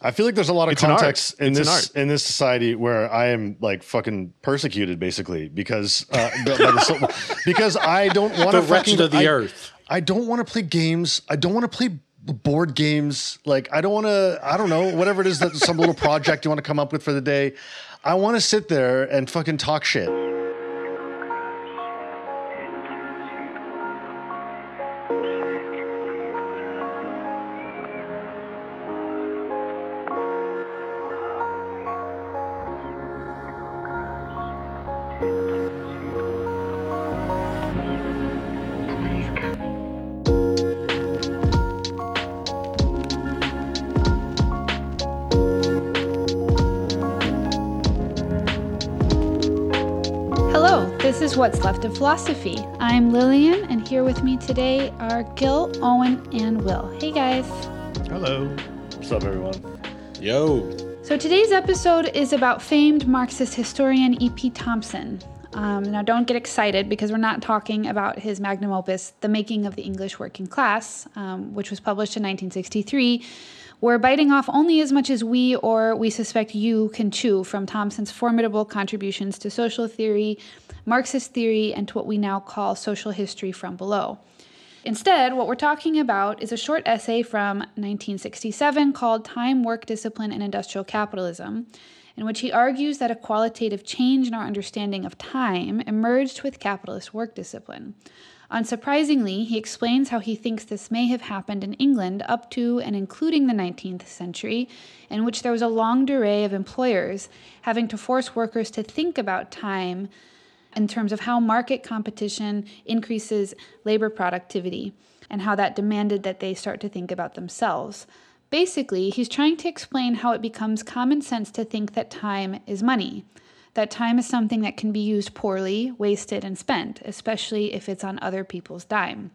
I feel like there's a lot of It's context in It's this in this society where I am like fucking persecuted basically because uh, by the so- because I don't want The to wretched of the I, earth. I don't want to play games. I don't want to play board games. Like I don't want to. I don't know whatever it is that some little project you want to come up with for the day. I want to sit there and fucking talk shit. Philosophy. I'm Lillian, and here with me today are Gil, Owen, and Will. Hey guys. Hello. What's up, everyone? Yo. So today's episode is about famed Marxist historian E.P. Thompson. Um, now, don't get excited because we're not talking about his magnum opus, The Making of the English Working Class, um, which was published in 1963. We're biting off only as much as we or we suspect you can chew from Thompson's formidable contributions to social theory, Marxist theory, and to what we now call social history from below. Instead, what we're talking about is a short essay from 1967 called Time, Work, Discipline, and Industrial Capitalism, in which he argues that a qualitative change in our understanding of time emerged with capitalist work discipline. Unsurprisingly, he explains how he thinks this may have happened in England up to and including the 19th century, in which there was a long array of employers having to force workers to think about time in terms of how market competition increases labor productivity and how that demanded that they start to think about themselves. Basically, he's trying to explain how it becomes common sense to think that time is money, that time is something that can be used poorly, wasted, and spent, especially if it's on other people's dime.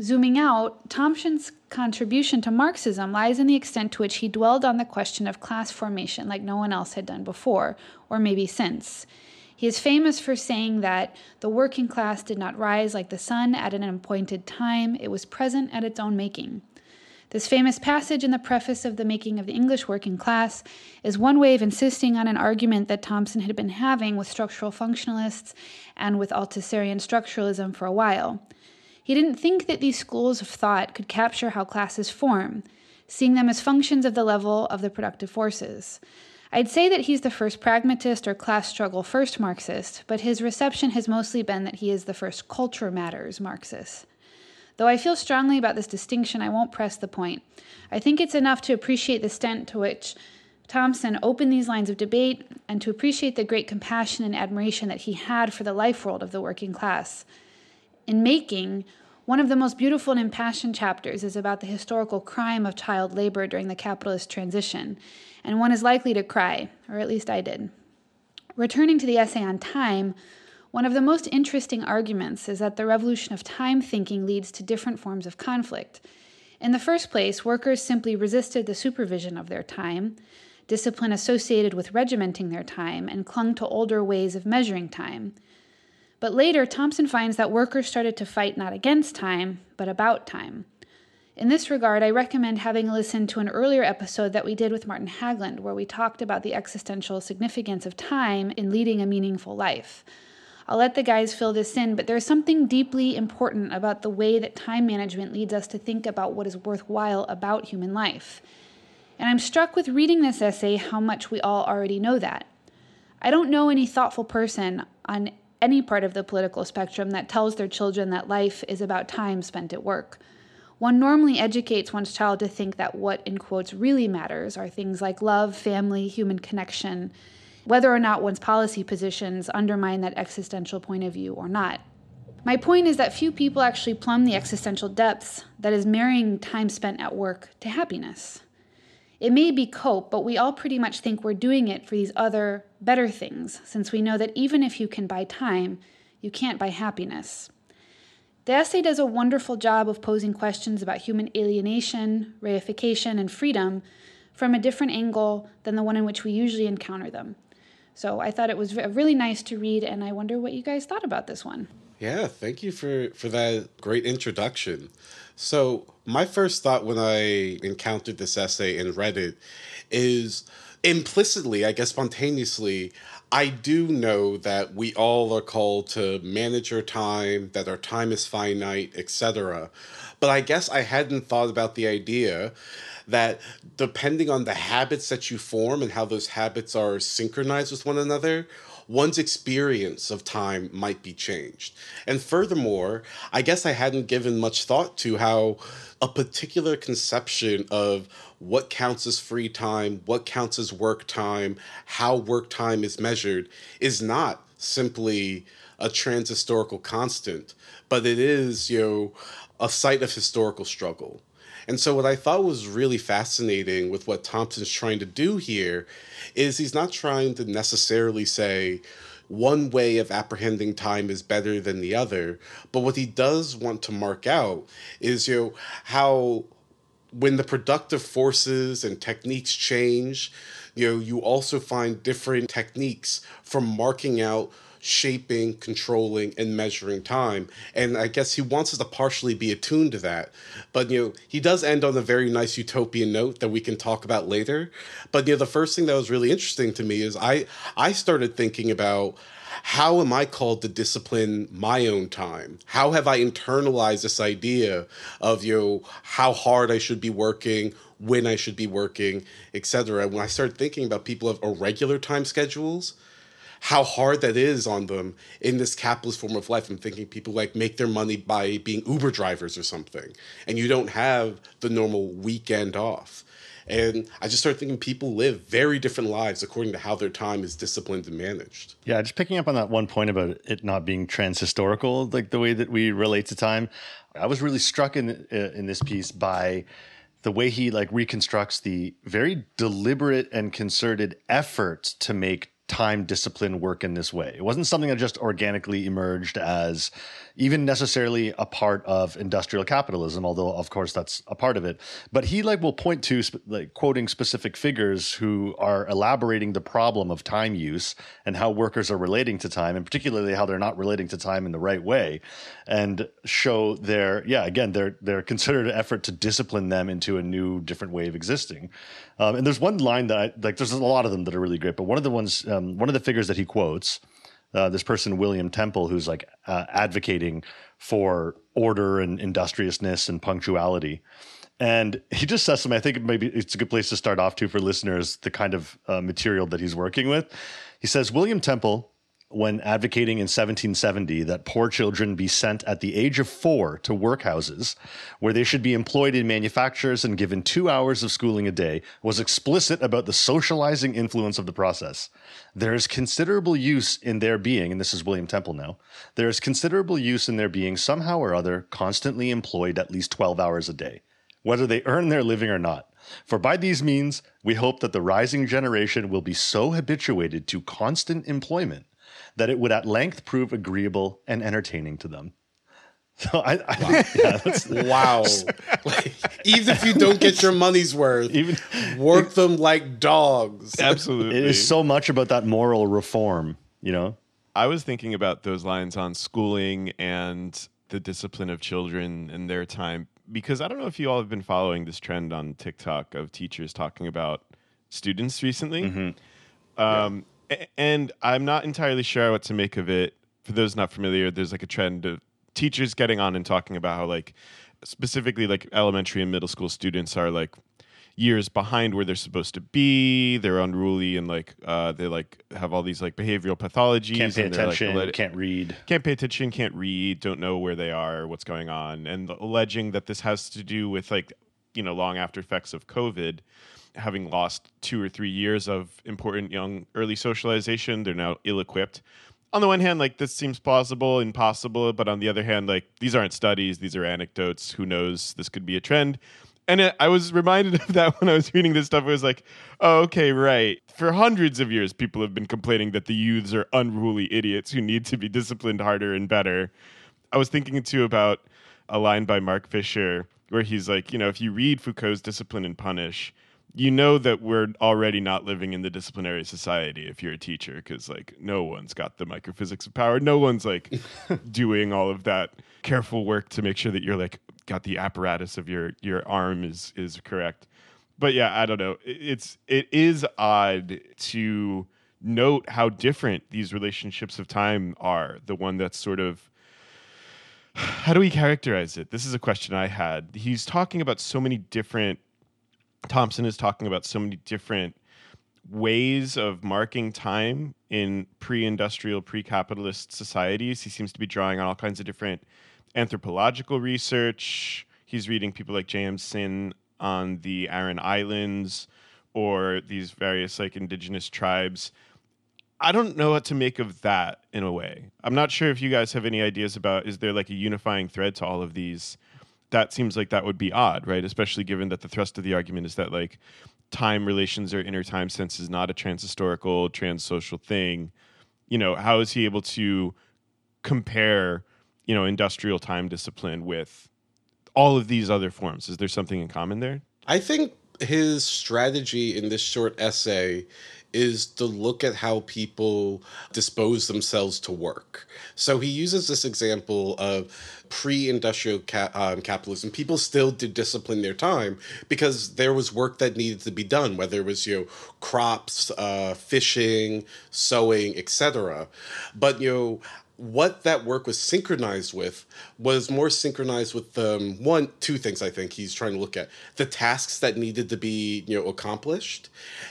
Zooming out, Thompson's contribution to Marxism lies in the extent to which he dwelled on the question of class formation like no one else had done before, or maybe since. He is famous for saying that the working class did not rise like the sun at an appointed time, it was present at its own making. This famous passage in the preface of The Making of the English Working Class is one way of insisting on an argument that Thompson had been having with structural functionalists and with Althusserian structuralism for a while. He didn't think that these schools of thought could capture how classes form, seeing them as functions of the level of the productive forces. I'd say that he's the first pragmatist or class struggle first Marxist, but his reception has mostly been that he is the first culture matters Marxist. Though I feel strongly about this distinction, I won't press the point. I think it's enough to appreciate the extent to which Thompson opened these lines of debate and to appreciate the great compassion and admiration that he had for the life world of the working class. In Making, one of the most beautiful and impassioned chapters is about the historical crime of child labor during the capitalist transition, and one is likely to cry, or at least I did. Returning to the essay on time, one of the most interesting arguments is that the revolution of time thinking leads to different forms of conflict. In the first place, workers simply resisted the supervision of their time, discipline associated with regimenting their time, and clung to older ways of measuring time. But later, Thompson finds that workers started to fight not against time, but about time. In this regard, I recommend having a listen to an earlier episode that we did with Martin Hägglund, where we talked about the existential significance of time in leading a meaningful life. I'll let the guys fill this in, but there's something deeply important about the way that time management leads us to think about what is worthwhile about human life. And I'm struck with reading this essay how much we all already know that. I don't know any thoughtful person on any part of the political spectrum that tells their children that life is about time spent at work. One normally educates one's child to think that what, in quotes, really matters are things like love, family, human connection, whether or not one's policy positions undermine that existential point of view or not. My point is that few people actually plumb the existential depths that is marrying time spent at work to happiness. It may be cope, but we all pretty much think we're doing it for these other, better things, since we know that even if you can buy time, you can't buy happiness. The essay does a wonderful job of posing questions about human alienation, reification, and freedom from a different angle than the one in which we usually encounter them. So I thought it was re- really nice to read, and I wonder what you guys thought about this one. Yeah, thank you for for that great introduction. So, my first thought when I encountered this essay and read it is implicitly, I guess spontaneously, I do know that we all are called to manage our time, that our time is finite, etc. But I guess I hadn't thought about the idea that depending on the habits that you form and how those habits are synchronized with one another, one's experience of time might be changed. And furthermore, I guess I hadn't given much thought to how a particular conception of what counts as free time, what counts as work time, how work time is measured is not simply a transhistorical constant, but it is, you know, a site of historical struggle. And so, what I thought was really fascinating with what Thompson's trying to do here is he's not trying to necessarily say one way of apprehending time is better than the other, but what he does want to mark out is you know how when the productive forces and techniques change, you know, you also find different techniques for marking out shaping, controlling, and measuring time. And I guess he wants us to partially be attuned to that. But you know, he does end on a very nice utopian note that we can talk about later. But you know, the first thing that was really interesting to me is I I started thinking about how am I called to discipline my own time? How have I internalized this idea of you know how hard I should be working, when I should be working, etc. When I started thinking about people of irregular time schedules, how hard that is on them in this capitalist form of life. I'm thinking people like make their money by being Uber drivers or something, and you don't have the normal weekend off. And I just started thinking people live very different lives according to how their time is disciplined and managed. Yeah, just picking up on that one point about it not being transhistorical, like the way that we relate to time. I was really struck in uh, in this piece by the way he like reconstructs the very deliberate and concerted effort to make time discipline work in this way. It wasn't something that just organically emerged as even necessarily a part of industrial capitalism, although of course that's a part of it. But he like will point to like quoting specific figures who are elaborating the problem of time use and how workers are relating to time, and particularly how they're not relating to time in the right way, and show their yeah again their their considered effort to discipline them into a new different way of existing. Um, and there's one line that I like. There's a lot of them that are really great, but one of the ones, um, one of the figures that he quotes uh, this person William Temple, who's like uh, advocating for order and industriousness and punctuality. And he just says something. I think maybe it's a good place to start off to for listeners the kind of uh, material that he's working with. He says William Temple when advocating in 1770 that poor children be sent at the age of four to workhouses, where they should be employed in manufactures and given two hours of schooling a day, was explicit about the socializing influence of the process. There is considerable use in their being, and this is William Temple now, there is considerable use in their being somehow or other constantly employed at least 12 hours a day, whether they earn their living or not. For by these means, we hope that the rising generation will be so habituated to constant employment that it would at length prove agreeable and entertaining to them. So I, I wow. yeah, that's wow. like, even if you don't get your money's worth, even work them like dogs. Absolutely, it is so much about that moral reform. You know, I was thinking about those lines on schooling and the discipline of children and their time because I don't know if you all have been following this trend on TikTok of teachers talking about students recently. Mm-hmm. Um, and I'm not entirely sure what to make of it. For those not familiar, there's like a trend of teachers getting on and talking about how like specifically like elementary and middle school students are like years behind where they're supposed to be. They're unruly and like uh, they like have all these like behavioral pathologies. Can't pay and attention. Like, can't read. Can't pay attention. Can't read. Don't know where they are. What's going on? And alleging that this has to do with like you know long after effects of COVID having lost two or three years of important young early socialization, they're now ill equipped. On the one hand, like this seems plausible, impossible, but on the other hand, like these aren't studies, these are anecdotes. Who knows? This could be a trend. And it, I was reminded of that when I was reading this stuff. It was like, oh, okay, right. For hundreds of years, people have been complaining that the youths are unruly idiots who need to be disciplined harder and better. I was thinking too about a line by Mark Fisher where he's like, you know, if you read Foucault's Discipline and Punish, you know that we're already not living in the disciplinary society if you're a teacher because like no one's got the microphysics of power. No one's like doing all of that careful work to make sure that you're like got the apparatus of your your arm is is correct. But yeah i don't know. It's it is odd to note how different these relationships of time are. The one that's sort of how do we characterize it? This is a question i had. He's talking about so many different Thompson is talking about so many different ways of marking time in pre-industrial pre-capitalist societies. He seems to be drawing on all kinds of different anthropological research. He's reading people like J.M. Synge on the Aran Islands or these various like indigenous tribes I don't know what to make of that in a way. I'm not sure if you guys have any ideas about is there like a unifying thread to all of these that seems like that would be odd, right? Especially given that the thrust of the argument is that like time relations or inner time sense is not a transhistorical, transsocial thing. You know, how is he able to compare, you know, industrial time discipline with all of these other forms? Is there something in common there? I think his strategy in this short essay is to look at how people dispose themselves to work. So he uses this example of pre-industrial ca- um, capitalism. People still did discipline their time because there was work that needed to be done, whether it was you know crops, uh, fishing, sowing, etc. But you know what that work was synchronized with was more synchronized with um, one two things i think he's trying to look at. The tasks that needed to be you know accomplished.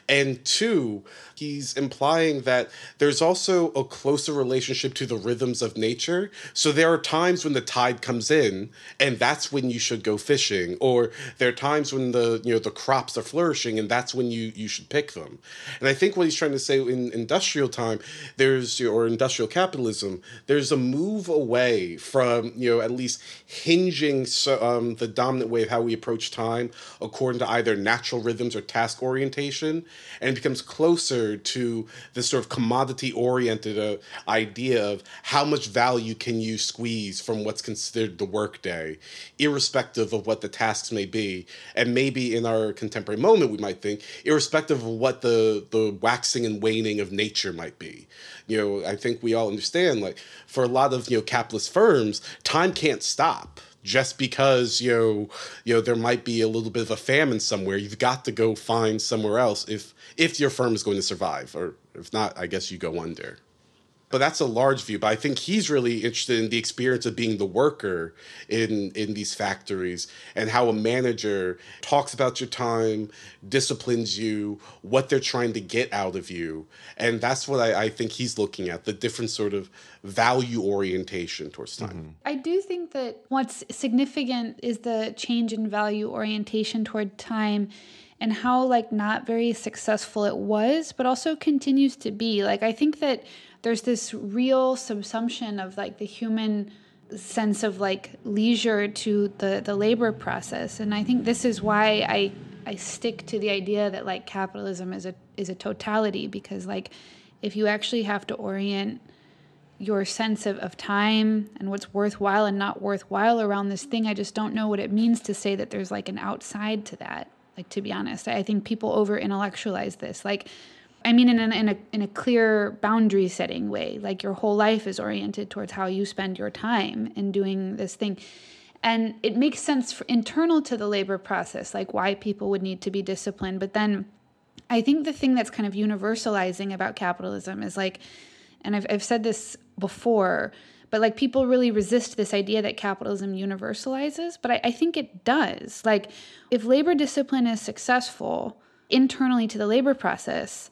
And two he's implying that there's also a closer relationship to the rhythms of nature. So there are times when the tide comes in and that's when you should go fishing or there are times when the you know the crops are flourishing and that's when you you should pick them. And i think what he's trying to say in industrial time there's or industrial capitalism there's a move away from you know at least hinging so, um, the dominant way of how we approach time according to either natural rhythms or task orientation and it becomes closer to this sort of commodity oriented uh, idea of how much value can you squeeze from what's considered the workday irrespective of what the tasks may be. And maybe in our contemporary moment we might think irrespective of what the the waxing and waning of nature might be. You know i think we all understand like for a lot of you know capitalist firms time can't stop just because you know you know there might be a little bit of a famine somewhere you've got to go find somewhere else if if your firm is going to survive or if not i guess you go under but that's a large view but i think he's really interested in the experience of being the worker in in these factories and how a manager talks about your time disciplines you what they're trying to get out of you and that's what i, I think he's looking at the different sort of value orientation towards time mm-hmm. i do think that what's significant is the change in value orientation toward time and how like not very successful it was but also continues to be. Like i think that there's this real subsumption of like the human sense of like leisure to the the labor process. And i think this is why i i stick to the idea that like capitalism is a is a totality because like if you actually have to orient your sense of, of time and what's worthwhile and not worthwhile around this thing i just don't know what it means to say that there's like an outside to that like to be honest i think people over intellectualize this like I mean, in, in a in a clear boundary setting way, like your whole life is oriented towards how you spend your time in doing this thing, and it makes sense for internal to the labor process, like why people would need to be disciplined. But then, I think the thing that's kind of universalizing about capitalism is like, and I've I've said this before, but like people really resist this idea that capitalism universalizes, but I, I think it does. Like, if labor discipline is successful internally to the labor process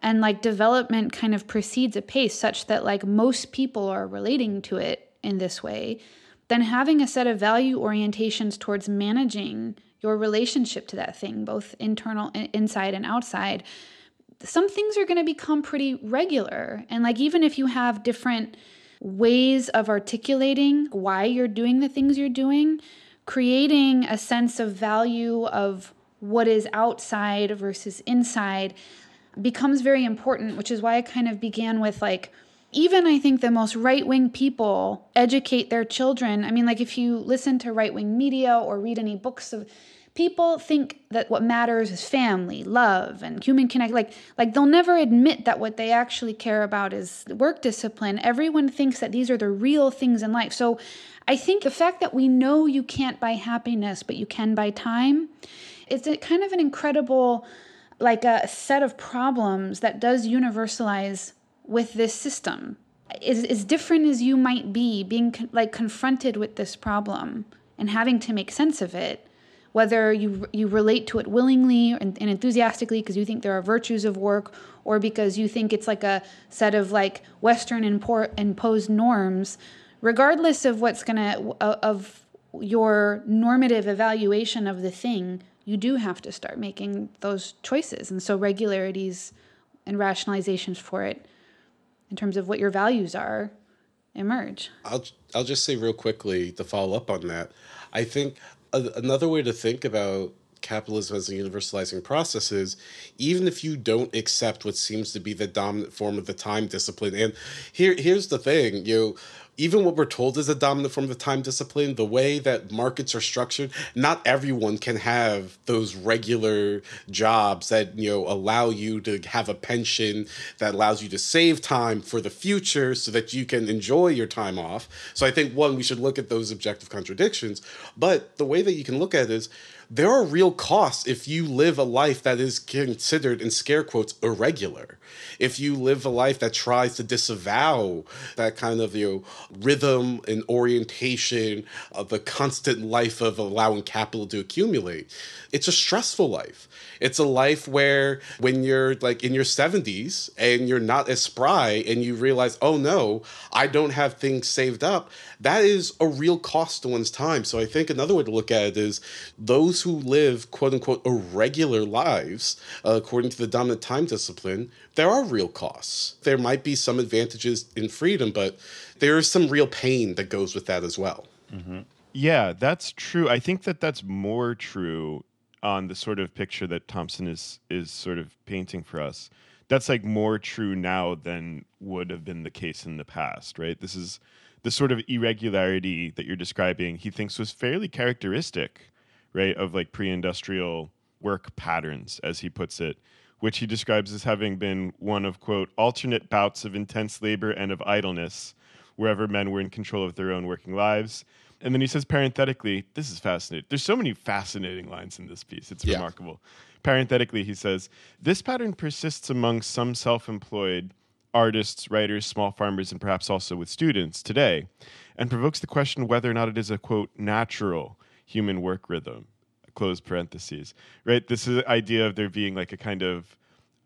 and like development kind of proceeds a pace such that like most people are relating to it in this way then having a set of value orientations towards managing your relationship to that thing both internal inside and outside some things are going to become pretty regular and like even if you have different ways of articulating why you're doing the things you're doing creating a sense of value of what is outside versus inside becomes very important, which is why I kind of began with like, even I think the most right wing people educate their children. I mean, like if you listen to right wing media or read any books of, people think that what matters is family, love, and human connect. Like, like they'll never admit that what they actually care about is work discipline. Everyone thinks that these are the real things in life. So, I think the fact that we know you can't buy happiness, but you can buy time, it's a kind of an incredible, like a set of problems that does universalize with this system. As, as different as you might be, being con- like confronted with this problem and having to make sense of it whether you you relate to it willingly and, and enthusiastically because you think there are virtues of work or because you think it's like a set of like western import, imposed norms regardless of what's going to of your normative evaluation of the thing you do have to start making those choices and so regularities and rationalizations for it in terms of what your values are emerge. I'll i'll just say real quickly to follow up on that. I think a, another way to think about capitalism as a universalizing process is even if you don't accept what seems to be the dominant form of the time discipline and here here's the thing you know, even what we're told is a dominant form of time discipline, the way that markets are structured, not everyone can have those regular jobs that, you know, allow you to have a pension that allows you to save time for the future so that you can enjoy your time off. So I think one, we should look at those objective contradictions. But the way that you can look at it is there are real costs if you live a life that is considered in scare quotes irregular if you live a life that tries to disavow that kind of you know rhythm and orientation of the constant life of allowing capital to accumulate it's a stressful life it's a life where when you're like in your 70s and you're not as spry and you realize, oh no, I don't have things saved up, that is a real cost to one's time. So I think another way to look at it is those who live quote unquote irregular lives, uh, according to the dominant time discipline, there are real costs. There might be some advantages in freedom, but there is some real pain that goes with that as well. Mm-hmm. Yeah, that's true. I think that that's more true on the sort of picture that Thompson is is sort of painting for us. That's like more true now than would have been the case in the past, right? This is the sort of irregularity that you're describing. He thinks was fairly characteristic, right, of like pre-industrial work patterns, as he puts it, which he describes as having been one of quote alternate bouts of intense labor and of idleness, wherever men were in control of their own working lives and then he says parenthetically, this is fascinating. There's so many fascinating lines in this piece. It's yeah. remarkable. Parenthetically, he says, this pattern persists among some self employed artists, writers, small farmers, and perhaps also with students today, and provokes the question whether or not it is a quote, natural human work rhythm, close parentheses. Right? This is the idea of there being like a kind of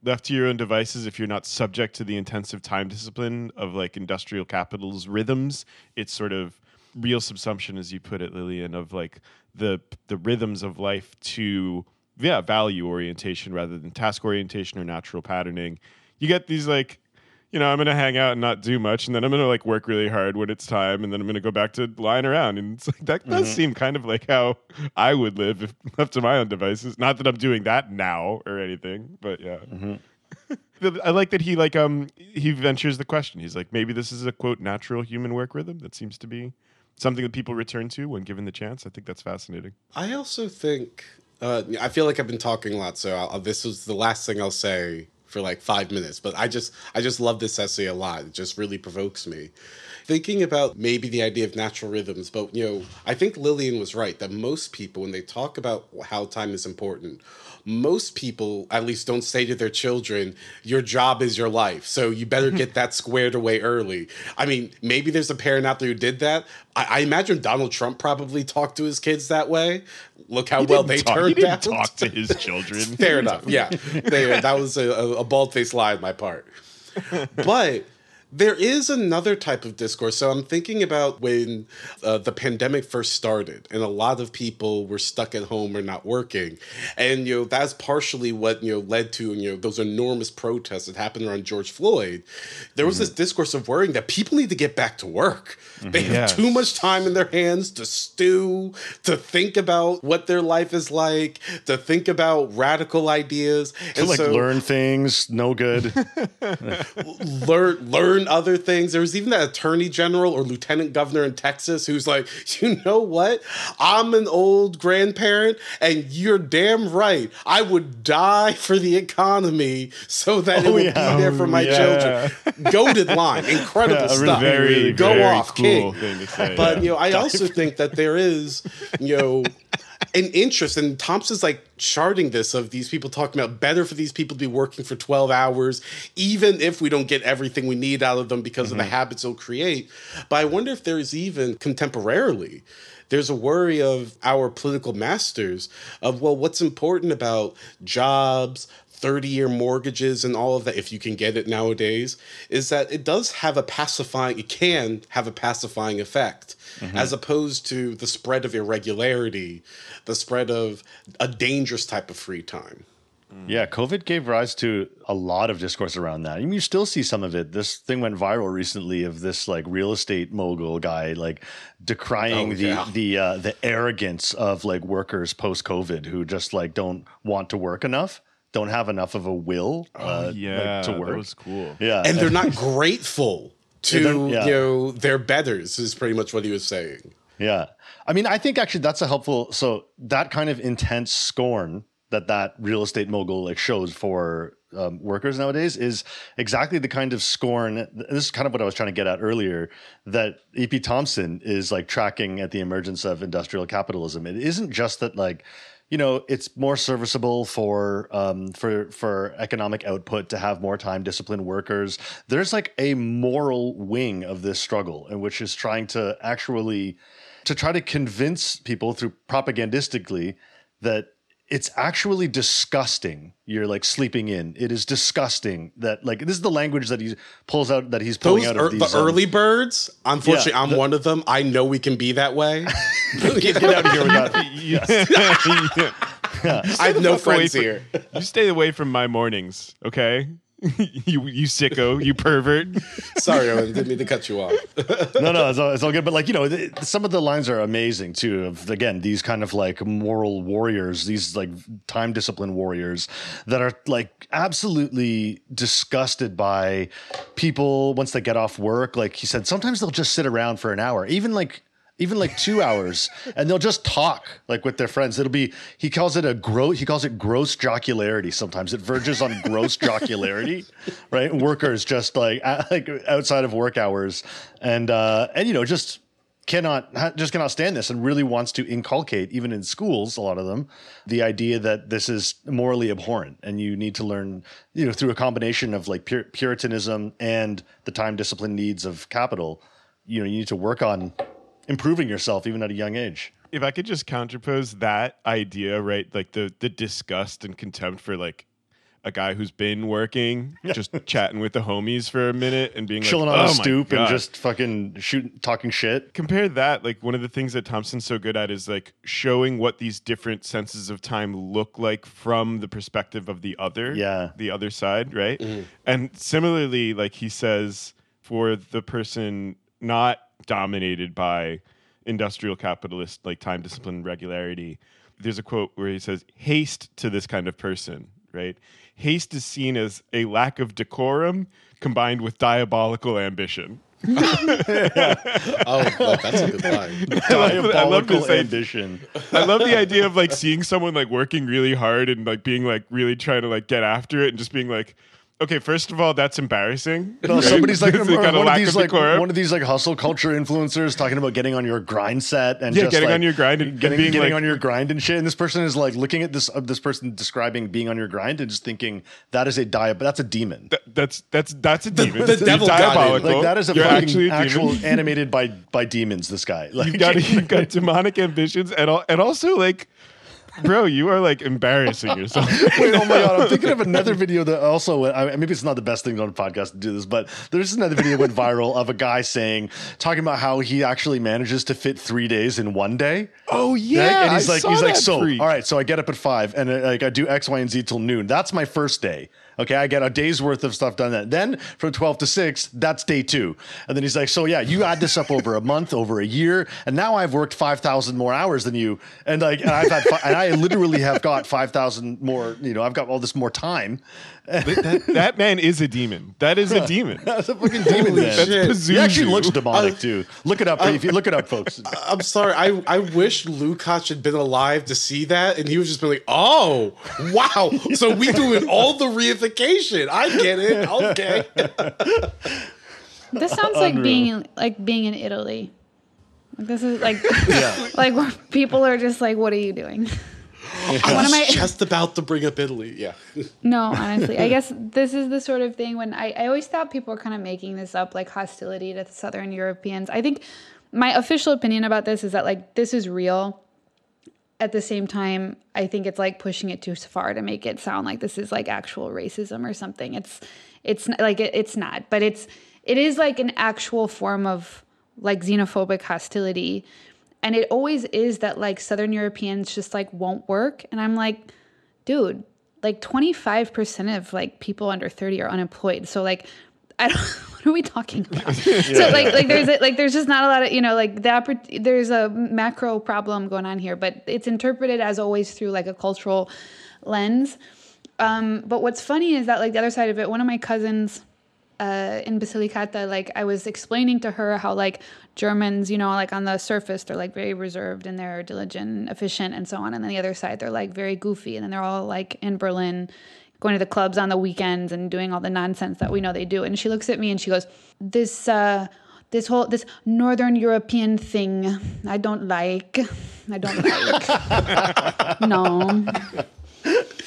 left to your own devices if you're not subject to the intensive time discipline of like industrial capital's rhythms it's sort of real subsumption, as you put it, Lillian, of like the the rhythms of life to yeah value orientation rather than task orientation or natural patterning. You get these like you know, I'm gonna hang out and not do much, and then I'm gonna like work really hard when it's time, and then I'm gonna go back to lying around. And it's like that mm-hmm. does seem kind of like how I would live if left to my own devices. Not that I'm doing that now or anything, but yeah. Mm-hmm. I like that he like um he ventures the question. He's like maybe this is a quote natural human work rhythm that seems to be something that people return to when given the chance. I think that's fascinating. I also think uh, I feel like I've been talking a lot, so I'll, this was the last thing I'll say for like five minutes. But I just I just love this essay a lot. It just really provokes me. Thinking about maybe the idea of natural rhythms, but you know, I think Lillian was right that most people, when they talk about how time is important, most people at least don't say to their children, your job is your life. So you better get that squared away early. I mean, maybe there's a parent out there who did that. I, I imagine Donald Trump probably talked to his kids that way. Look how he well they talk, turned he out. Talk to his children. Fair enough. Yeah, they, that was a, a bald faced lie on my part. But there is another type of discourse. So I'm thinking about when uh, the pandemic first started and a lot of people were stuck at home or not working. And, you know, that's partially what, you know, led to, you know, those enormous protests that happened around George Floyd. There was mm-hmm. this discourse of worrying that people need to get back to work. Mm-hmm. They have yes. too much time in their hands to stew, to think about what their life is like, to think about radical ideas. To and like so, learn things, no good. learn, learn other things. There was even that attorney general or lieutenant governor in Texas who's like, you know what? I'm an old grandparent, and you're damn right. I would die for the economy so that it Oh, would yeah. be there for my oh, yeah. children. Goaded line, incredible Yeah, stuff. Very, Go very off, cool king. thing to say. But you know, I also think that there is, you know, an interest, and Thompson's like charting this of these people talking about better for these people to be working for 12 hours, even if we don't get everything we need out of them because of the mm-hmm. habits they'll create. But I wonder if there's even contemporarily. There's a worry of our political masters of, well, what's important about jobs, 30 year mortgages and all of that, if you can get it nowadays, is that it does have a pacifying, it can have a pacifying effect, mm-hmm. as opposed to the spread of irregularity, the spread of a dangerous type of free time. Yeah, COVID gave rise to a lot of discourse around that. I mean, you still see some of it. This thing went viral recently of this like real estate mogul guy like decrying Oh, the yeah. the uh, the arrogance of like workers post COVID who just like don't want to work enough, don't have enough of a will uh, Oh, like, yeah, to work. that was cool. yeah, And they're not grateful to, yeah. you know, their betters, is pretty much what he was saying. Yeah. I mean, I think actually that's a helpful. So that kind of intense scorn that that real estate mogul like shows for um, workers nowadays is exactly the kind of scorn. This is kind of what I was trying to get at earlier. That E.P. Thompson is like tracking at the emergence of industrial capitalism. It isn't just that like. You know, it's more serviceable for um, for for economic output to have more time disciplined workers. There's like a moral wing of this struggle, in which is trying to actually to try to convince people through propagandistically that it's actually disgusting you're like sleeping in it is disgusting that like this is the language that he pulls out that he's pulling Those out er, of these the um, early birds, unfortunately, Yeah, I'm the- one of them. I know we can be that way. get, get out of here with that I have no fuck away friends from- here. you stay away from my mornings, okay? you you sicko, you pervert. Sorry, Owen, didn't mean to cut you off. no no it's all, it's all good but like you know th- some of the lines are amazing too of again these kind of like moral warriors these like time discipline warriors that are like absolutely disgusted by people once they get off work like he said sometimes they'll just sit around for an hour even like even like two hours and they'll just talk like with their friends. It'll be he calls it a gross he calls it gross jocularity sometimes. It verges on gross jocularity right? Workers just like like outside of work hours. And uh and you know just cannot just cannot stand this and really wants to inculcate even in schools a lot of them the idea that this is morally abhorrent and you need to learn you know through a combination of like pur- puritanism and the time discipline needs of capital you know you need to work on improving yourself even at a young age. If I could just counterpose that idea, right? Like the the disgust and contempt for like a guy who's been working, just chatting with the homies for a minute and being chilling like, on oh a my stoop and just fucking shooting talking shit. Compare that like one of the things that thompson's so good at is like showing what these different senses of time look like from the perspective of the other Yeah. the other side right? Mm-hmm. And similarly like he says for the person not dominated by industrial capitalist like time discipline regularity. There's a quote where he says haste to this kind of person right? Haste is seen as a lack of decorum combined with diabolical ambition. Oh, well, that's a good line. I love diabolical this ambition. I love the idea of like seeing someone like working really hard and like being like really trying to like get after it and just being like, okay, first of all, that's embarrassing. No, right? somebody's like, one of these like one of these like hustle culture influencers talking about getting on your grind set and Yeah, just, getting like, on your grind and- getting, getting like- on your grind and shit. And this person is like looking at this of this person describing being on your grind and just thinking that is a diet, but that's a demon. Th- that's that's that's a demon. the You're devil diabolical. like that is a You're fucking actually a actual animated by by demons. This guy, like, You've got you've got demonic ambitions and all, and also like, bro, you are like embarrassing yourself. Wait, oh my god! I'm thinking of another video that also I, maybe it's not the best thing on a podcast to do this, but there's another video that went viral of a guy saying talking about how he actually manages to fit three days in one day. oh Right? yeah, and he's I like, he's like, so freak. all right, so I get up at five and uh, like I do X, Y, and Z till noon. That's my first day. Okay, I get a day's worth of stuff done. Then, then from twelve to six, that's day two. And then he's like, so yeah, you add this up over a month, over a year, and now I've worked five thousand more hours than you. And like, and I've had, fi- and I literally have got five thousand more. You know, I've got all this more time. That, that man is a demon. That is a demon. That's a fucking demon. Man. shit. He actually looks demonic too. Look it up. if you look it up, folks. I'm sorry. I, I wish Lukács had been alive to see that, and he was just been like, "Oh, wow!" So we doing all the reification. I get it. Okay. This sounds like being like being in Italy. Like, this is like Yeah. like where people are just like, "What are you doing?" I One was of my- just about to bring up Italy. Yeah. No, honestly, I guess this is the sort of thing when I, I always thought people were kind of making this up, like hostility to Southern Europeans. I think my official opinion about this is that like this is real. At the same time, I think it's like pushing it too far to make it sound like this is like actual racism or something. It's it's like it, it's not, but it's it is like an actual form of like xenophobic hostility. And it always is that like Southern Europeans just like won't work. And I'm like, dude, like 25% of like people under 30 are unemployed. So like I don't what are we talking about? So like like there's a, like there's just not a lot of, you know, like the there's a macro problem going on here, but it's interpreted as always through like a cultural lens. Um, but what's funny is that like the other side of it, one of my cousins uh, in Basilicata, like I was explaining to her how like Germans, you know, like on the surface they're like very reserved and they're diligent, efficient, and so on, and then the other side they're like very goofy, and then they're all like in Berlin, going to the clubs on the weekends and doing all the nonsense that we know they do. And she looks at me and she goes, "This." uh this whole this northern european thing i don't like i don't like no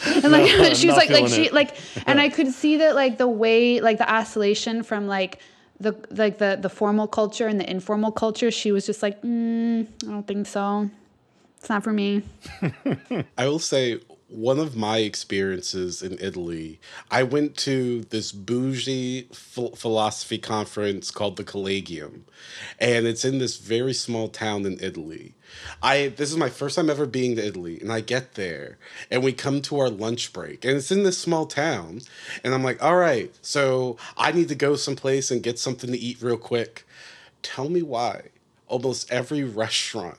and like No, she's like like feeling she it. like and i could see that like the way like the oscillation from like the like the the formal culture and the informal culture she was just like mm, i don't think so it's not for me I will say one of my experiences in Italy, I went to this bougie ph- philosophy conference called the Collegium, and it's in this very small town in Italy. I this is my first time ever being to Italy, and I get there, and we come to our lunch break, and it's in this small town, and I'm like, all right, so I need to go someplace and get something to eat real quick. Tell me why almost every restaurant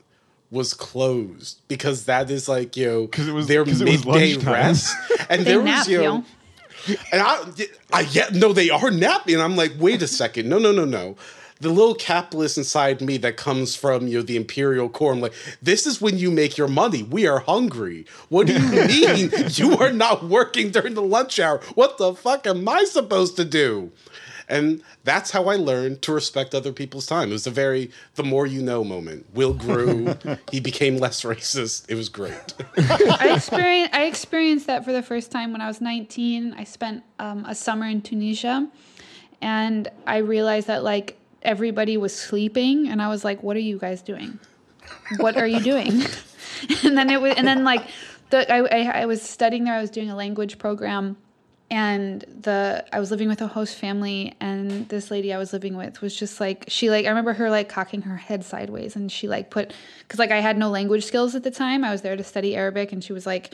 was closed because that is like you know 'Cause it was- their 'cause it was midday lunchtime. rest and they there nap was you know and I, I yeah no they are napping and I'm like wait a second no no no no the little capitalist inside me that comes from you know the imperial core I'm like this is when you make your money we are hungry what do you mean you are not working during the lunch hour what the fuck am I supposed to do and that's how I learned to respect other people's time. It was a very the more you know moment. Will grew. he became less racist. It was great. I experienced I experienced that for the first time when I was 19. I spent um, a summer in Tunisia, and I realized that like everybody was sleeping, and I was like, "What are you guys doing? What are you doing?" and then it was, and then like the I, I I was studying there. I was doing a language program. And the I was living with a host family, and this lady I was living with was just like she like I remember her like cocking her head sideways, and she like put because like I had no language skills at the time. I was there to study Arabic, and she was like,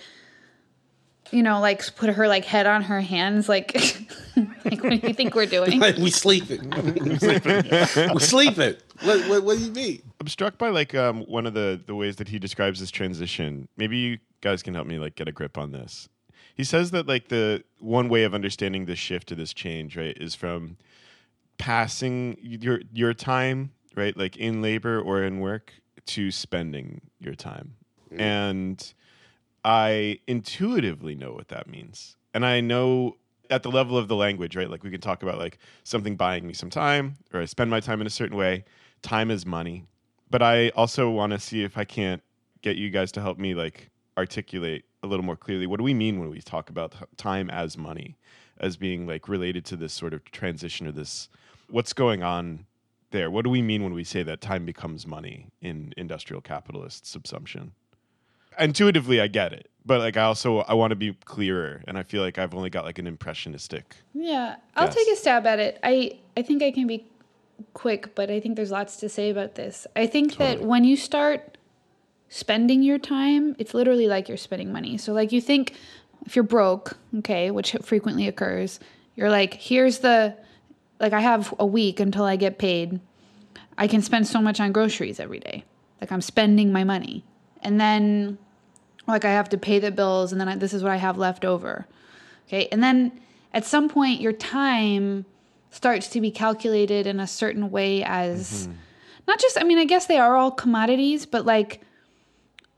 you know, like put her like head on her hands, like, like what do you think we're doing? Like, we sleeping. we sleeping. What, what, what do you mean? I'm struck by like um, one of the the ways that he describes this transition. Maybe you guys can help me like get a grip on this. He says that like the one way of understanding this shift to this change, right, is from passing your your time, right, like in labor or in work, to spending your time. And I intuitively know what that means. And I know at the level of the language, right? Like we can talk about like something buying me some time or I spend my time in a certain way. Time is money. But I also want to see if I can't get you guys to help me like articulate a little more clearly what do we mean when we talk about time as money as being like related to this sort of transition or this what's going on there what do we mean when we say that time becomes money in industrial capitalist subsumption intuitively i get it but like i also i want to be clearer and i feel like i've only got like an impressionistic Yeah, I'll take a stab at it. I I think I can be quick, but I think there's lots to say about this. I think that when you start spending your time, it's literally like you're spending money. So like you think if you're broke, okay, which frequently occurs, you're like, here's the like I have a week until I get paid. I can spend so much on groceries every day. Like I'm spending my money. And then like I have to pay the bills and then I, this is what I have left over. Okay. And then at some point, your time starts to be calculated in a certain way as not just, I mean, I guess they are all commodities, but like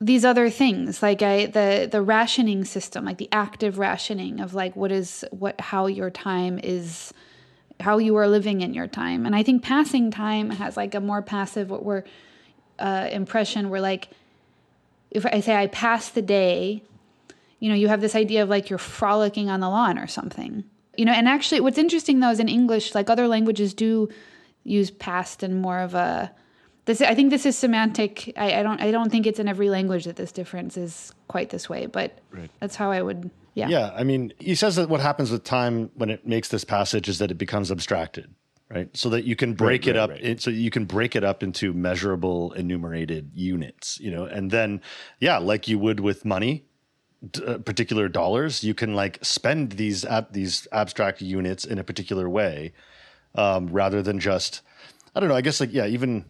these other things like I, the the rationing system like the active rationing of like what is what how your time is how you are living in your time and i think passing time has like a more passive what we're uh, impression where like if i say i pass the day you know you have this idea of like you're frolicking on the lawn or something you know and actually what's interesting though is in english like other languages do use past in more of a this I think this is semantic. I, I don't I don't think it's in every language that this difference is quite this way, but Right. that's how I would yeah. Yeah, I mean, he says that what happens with time when it makes this passage is that it becomes abstracted, right? So that you can break Right, it right, up, right. in- so you can break it up into measurable, enumerated units, you know, and then, yeah, like you would with money, d- uh, particular dollars, you can like spend these ab- these abstract units in a particular way, um, rather than just, I don't know, I guess like yeah, even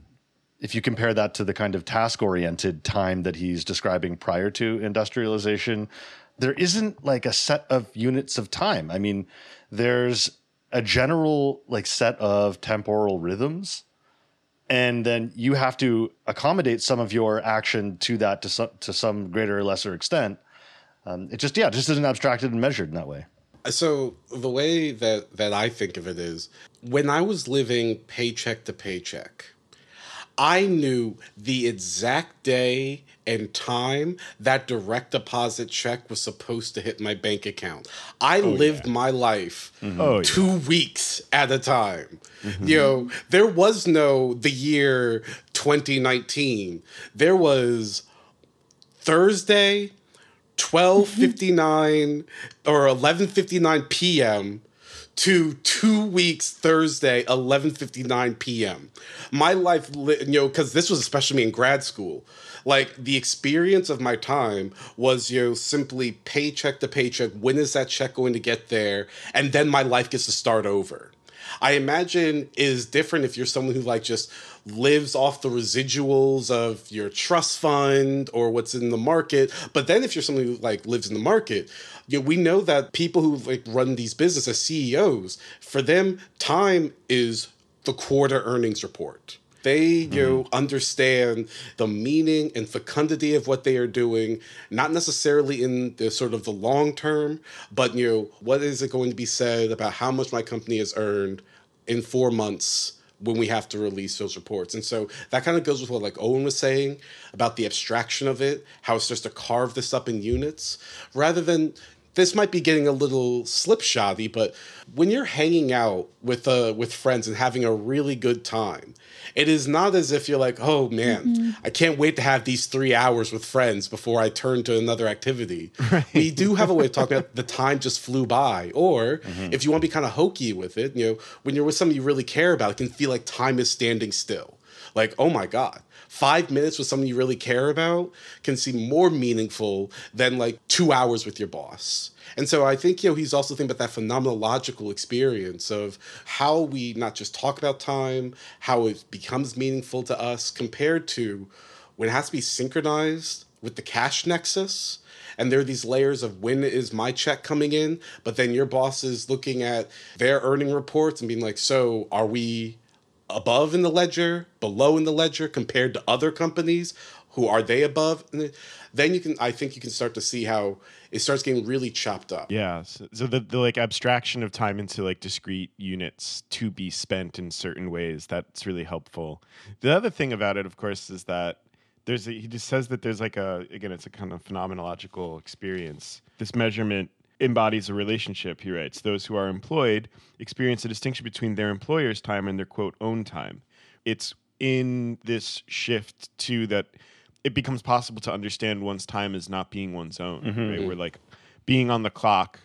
if you compare that to the kind of task oriented time that he's describing prior to industrialization, there isn't like a set of units of time. I mean, there's a general like set of temporal rhythms and then you have to accommodate some of your action to that to some to some greater or lesser extent. Um, it just yeah, just isn't abstracted and measured in that way. So the way that that I think of it is when I was living paycheck to paycheck, I knew the exact day and time that direct deposit check was supposed to hit my bank account. I oh, lived my life mm-hmm. Oh, yeah. two weeks at a time. Mm-hmm. You know, there was no the year 2019. There was Thursday, 12:59 or 11:59 p.m. to 2 weeks Thursday 11:59 p.m. My life you know cuz this was especially me in grad school. Like the experience of my time was you know simply paycheck to paycheck when is that check going to get there and then my life gets to start over. I imagine is different if you're someone who like just lives off the residuals of your trust fund or what's in the market. But then if you're someone who like lives in the market, you know, we know that people who like run these businesses, as CEOs, for them, time is the quarter earnings report. They mm-hmm. you know, understand the meaning and fecundity of what they are doing, not necessarily in the sort of the long term, but you know, what is it going to be said about how much my company has earned in four months when we have to release those reports. And so that kind of goes with what like Owen was saying about the abstraction of it, how it's just to carve this up in units, rather than this might be getting a little slipshoddy, but when you're hanging out with uh with friends and having a really good time, it is not as if you're like, oh man, I can't wait to have these three hours with friends before I turn to another activity. We do have a way of talking about the time just flew by. Or if you want to be kind of hokey with it, you know, when you're with somebody you really care about, it can feel like time is standing still. Like, oh my God, five minutes with someone you really care about can seem more meaningful than like two hours with your boss. And so I think, you know, he's also thinking about that phenomenological experience of how we not just talk about time, how it becomes meaningful to us compared to when it has to be synchronized with the cash nexus. And there are these layers of when is my check coming in, but then your boss is looking at their earning reports and being like, so are we above in the ledger, below in the ledger compared to other companies? Who are they above? And then you can, I think you can start to see how it starts getting really chopped up. Yeah. So, so the, the like abstraction of time into like discrete units to be spent in certain ways, that's really helpful. The other thing about it, of course, is that there's a, he just says that there's like a again, it's a kind of phenomenological experience. This measurement embodies a relationship, he writes. Those who are employed experience a distinction between their employer's time and their quote own time. It's in this shift to that it becomes possible to understand one's time as not being one's own. Mm-hmm. Right? Mm-hmm. Where like being on the clock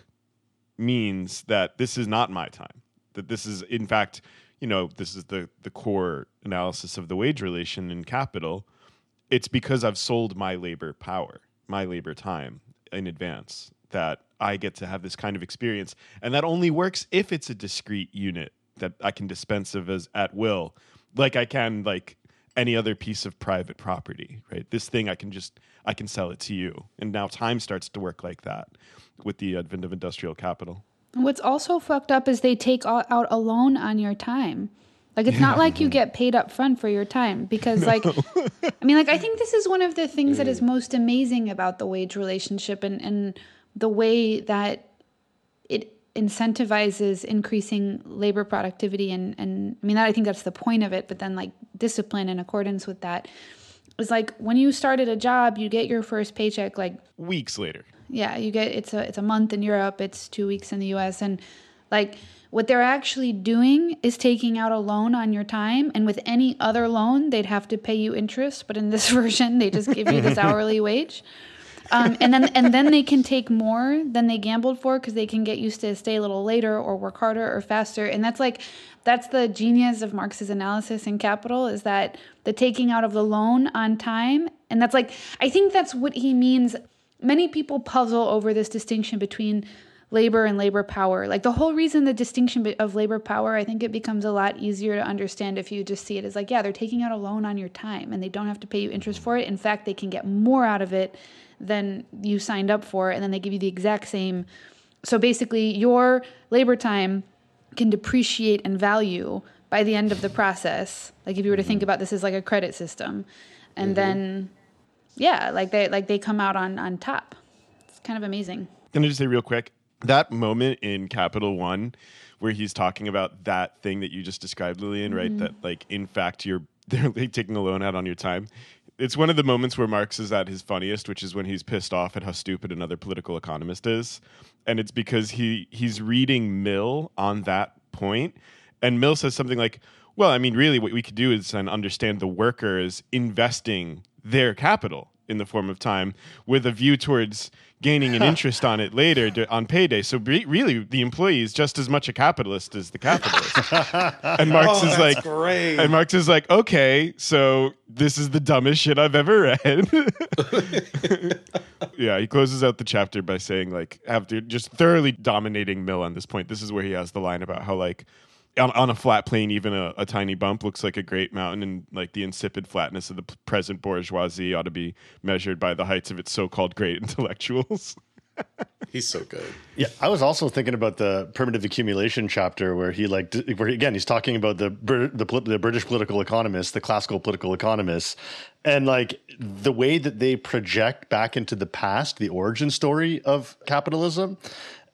means that this is not my time. That this is in fact, you know, this is the the core analysis of the wage relation in capital. It's because I've sold my labor power, my labor time in advance that I get to have this kind of experience. And that only works if it's a discrete unit that I can dispense of as at will. Like I can like any other piece of private property, right? This thing I can just I can sell it to you. And now time starts to work like that with the advent of industrial capital. What's also fucked up is they take out a loan on your time. Like it's not like you mm-hmm. get paid up front for your time because like I mean like I think this is one of the things that is mm. most amazing about the wage relationship and and the way that it incentivizes increasing labor productivity and and I mean that I think that's the point of it but then like discipline in accordance with that is like when you started a job you get your first paycheck like weeks later yeah you get it's a it's a month in Europe it's 2 weeks in the US and like what they're actually doing is taking out a loan on your time, and with any other loan, they'd have to pay you interest. But in this version, they just give you this hourly wage. Um, and then and then they can take more than they gambled for because they can get used to stay a little later or work harder or faster. And that's like that's the genius of Marx's analysis in Capital is that the taking out of the loan on time. And that's like I think that's what he means. Many people puzzle over this distinction between labor and labor power. Like the whole reason the distinction of labor power, I think it becomes a lot easier to understand if you just see it as like, yeah, they're taking out a loan on your time and they don't have to pay you interest for it. In fact, they can get more out of it than you signed up for, and then they give you the exact same. So basically, your labor time can depreciate in value by the end of the process. Like if you were to think mm-hmm. about this as like a credit system, and mm-hmm. then yeah, like they like they come out on on top. It's kind of amazing. Can I just say real quick? That moment in Capital One where he's talking about that thing that you just described, Lillian, mm-hmm. right? That like in fact you're they're like taking a loan out on your time. It's one of the moments where Marx is at his funniest, which is when he's pissed off at how stupid another political economist is. And it's because he he's reading Mill on that point, and Mill says something like, Well, I mean, really what we could do is then understand the workers investing their capital in the form of time with a view towards gaining an interest on it later to, on payday. So be, really, the employee is just as much a capitalist as the capitalist. and Marx oh, is like, great. and Marx is like, okay, so this is the dumbest shit I've ever read. yeah, he closes out the chapter by saying like, after just thoroughly dominating Mill on this point, this is where he has the line about how like on, on a flat plane, even a, a, tiny bump looks like a great mountain, and like the insipid flatness of the present bourgeoisie ought to be measured by the heights of its so-called great intellectuals. he's so good. Yeah, I was also thinking about the primitive accumulation chapter where he like where he, again he's talking about the the, the British political economists, the classical political economists, and like the way that they project back into the past the origin story of capitalism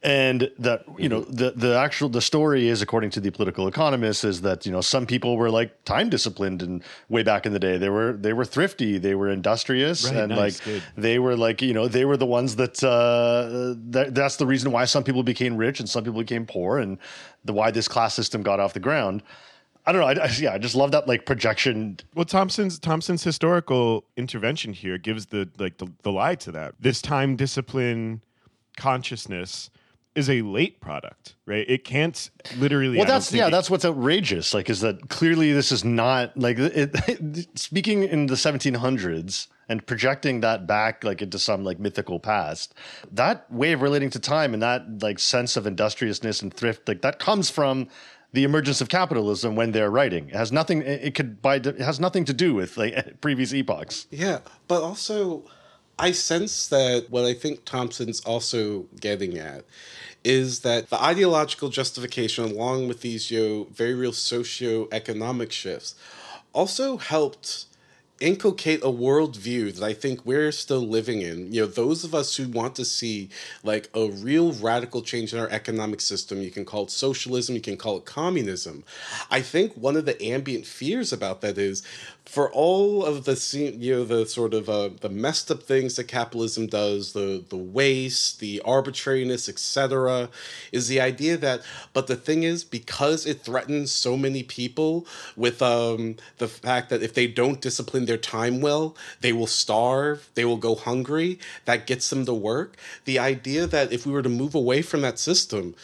and that you know the the actual the story is according to the political economists is that you know some people were like time disciplined and way back in the day they were they were thrifty they were industrious right, and nice, like good. they were like you know they were the ones that uh that, that's the reason why some people became rich and some people became poor and the why this class system got off the ground I don't know. I, I, yeah, I just love that like projection. Well, Thompson's Thompson's historical intervention here gives the like the, the lie to that. This time discipline consciousness is a late product, right? It can't literally. Well, that's yeah, it, that's what's outrageous. Like, is that clearly this is not like it, it, speaking in the 1700s and projecting that back like into some like mythical past. That way of relating to time and that like sense of industriousness and thrift, like that comes from the emergence of capitalism when they're writing. It has nothing. It could by it has nothing to do with like previous epochs. Yeah, but also. I sense that what I think Thompson's also getting at is that the ideological justification, along with these you know, very real socio-economic shifts, also helped inculcate a worldview that I think we're still living in. You know, those of us who want to see like a real radical change in our economic system, you can call it socialism, you can call it communism. I think one of the ambient fears about that is for all of the you know the sort of uh, the messed up things that capitalism does the the waste the arbitrariness etc is the idea that but the thing is because it threatens so many people with um, the fact that if they don't discipline their time well. They will starve. They will go hungry. That gets them to work. The idea that if we were to move away from that system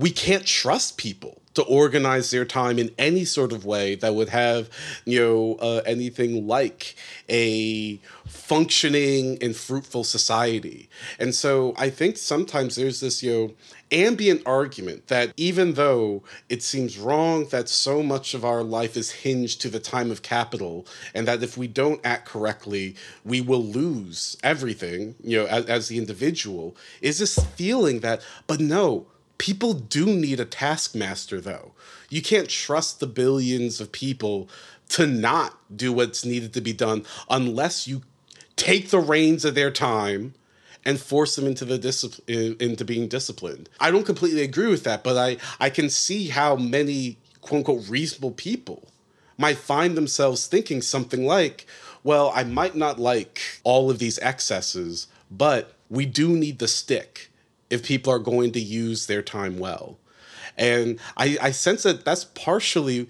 we can't trust people to organize their time in any sort of way that would have, you know, uh, anything like a functioning and fruitful society. And so I think sometimes there's this, you know, ambient argument that even though it seems wrong that so much of our life is hinged to the time of capital and that if we don't act correctly we will lose everything you know as, as the individual is this feeling that but no people do need a taskmaster though. You can't trust the billions of people to not do what's needed to be done unless you take the reins of their time and force them into the discipline into being disciplined. I don't completely agree with that, but I I can see how many quote unquote reasonable people might find themselves thinking something like, well, I might not like all of these excesses, but we do need the stick if people are going to use their time well. And I, I sense that that's partially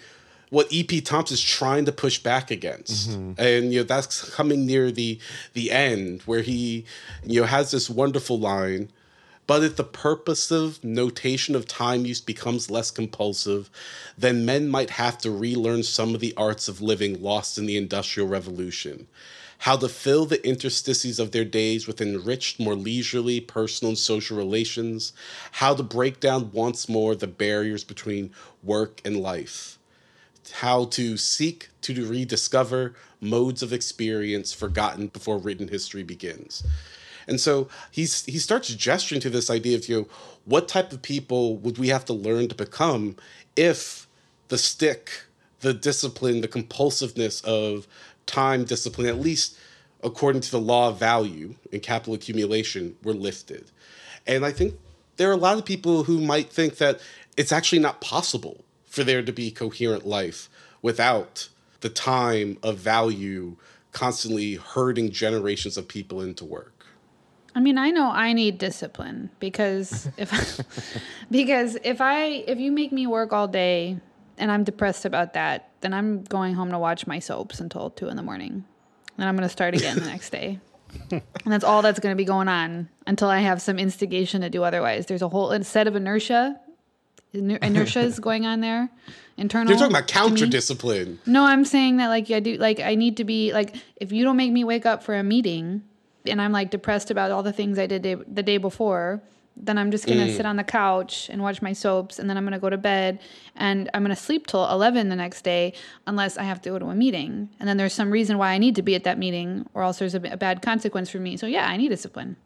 what EP Thompson is trying to push back against. Mm-hmm. And you know that's coming near the the end where he you know has this wonderful line but if the purposive notation of time use becomes less compulsive, then men might have to relearn some of the arts of living lost in the Industrial Revolution. How to fill the interstices of their days with enriched, more leisurely personal and social relations. How to break down once more the barriers between work and life how to seek to rediscover modes of experience forgotten before written history begins. And so he's he starts gesturing to this idea of you know, what type of people would we have to learn to become if the stick, the discipline, the compulsiveness of time discipline, at least according to the law of value and capital accumulation, were lifted. And I think there are a lot of people who might think that it's actually not possible for there to be coherent life without the time of value constantly herding generations of people into work. I mean, I know I need discipline because if because if I if you make me work all day and I'm depressed about that, then I'm going home to watch my soaps until two in the morning. And I'm going to start again the next day. and that's all that's going to be going on until I have some instigation to do otherwise. There's a whole set of inertia inertia is going on there. Internal. You're talking about counter discipline. No, I'm saying that like I do like I need to be like if you don't make me wake up for a meeting and I'm like depressed about all the things I did day, the day before, then I'm just gonna mm. sit on the couch and watch my soaps, and then I'm gonna go to bed, and I'm gonna sleep till 11 the next day, unless I have to go to a meeting, and then there's some reason why I need to be at that meeting, or else there's a, a bad consequence for me. So yeah, I need discipline.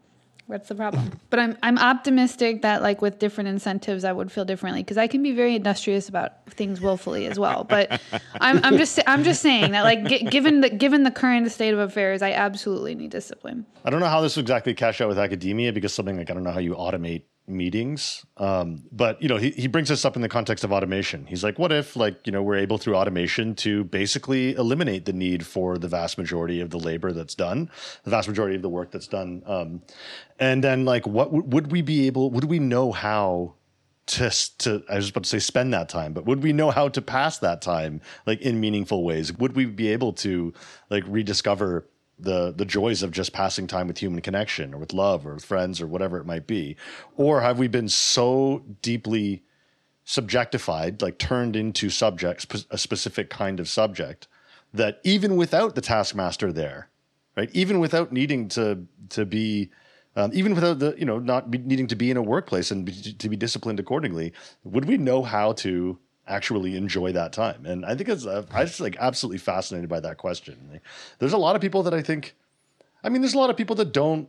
What's the problem? But I'm I'm optimistic that like with different incentives, I would feel differently because I can be very industrious about things willfully as well. But I'm I'm just I'm just saying that like g- given the given the current state of affairs, I absolutely need discipline. I don't know how this would exactly cash out with academia because something like I don't know how you automate meetings. Um, but you know, he, he brings this up in the context of automation. He's like, what if like, you know, we're able through automation to basically eliminate the need for the vast majority of the labor that's done, the vast majority of the work that's done. Um, and then like, what w- would we be able, would we know how to, to, I was about to say spend that time, but would we know how to pass that time like in meaningful ways? Would we be able to like rediscover the the joys of just passing time with human connection or with love or with friends or whatever it might be? Or have we been so deeply subjectified like turned into subjects a specific kind of subject that even without the taskmaster there right even without needing to to be um, even without the you know not needing to be in a workplace and be, to be disciplined accordingly would we know how to actually enjoy that time? And I think it's uh, I just like absolutely fascinated by that question. There's a lot of people that I think, I mean, there's a lot of people that don't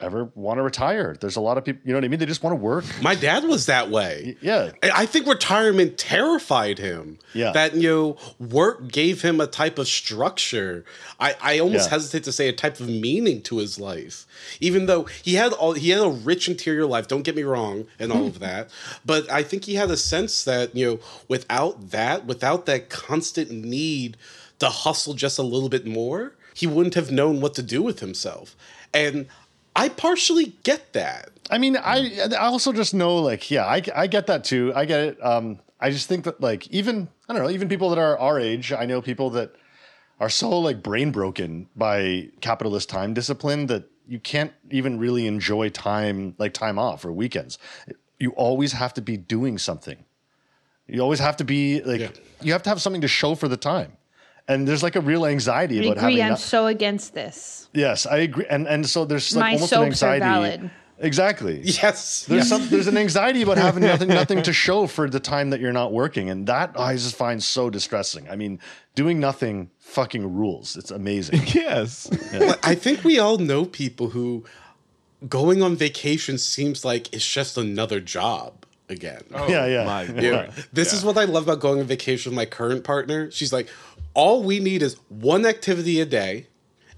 ever want to retire. There's a lot of people, you know what I mean? They just want to work. My dad was that way. Yeah. I think retirement terrified him. Yeah. That, you know, work gave him a type of structure. I, I almost yeah. hesitate to say a type of meaning to his life. Even though he had all he had a rich interior life, don't get me wrong, and all of that. But I think he had a sense that, you know, without that, without that constant need to hustle just a little bit more, he wouldn't have known what to do with himself. And I partially get that. I mean, I I also just know like yeah, I I get that too. I get it. Um, I just think that like even I don't know, even people that are our age, I know people that are so like brain broken by capitalist time discipline that you can't even really enjoy time like time off or weekends. You always have to be doing something. You always have to be like yeah. you have to have something to show for the time and there's like a real anxiety I about agree. having. I'm so against this. Yes, I agree, and and so there's like My almost an anxiety exactly. Yes. There's some there's an anxiety about having nothing nothing to show for the time that you're not working, and that I just find so distressing. I mean, doing nothing fucking rules. It's amazing. Yes. But I think we all know people who going on vacation seems like it's just another job again. Oh, yeah, yeah. My Yeah. Lord. This is what I love about going on vacation with my current partner. She's like, all we need is one activity a day,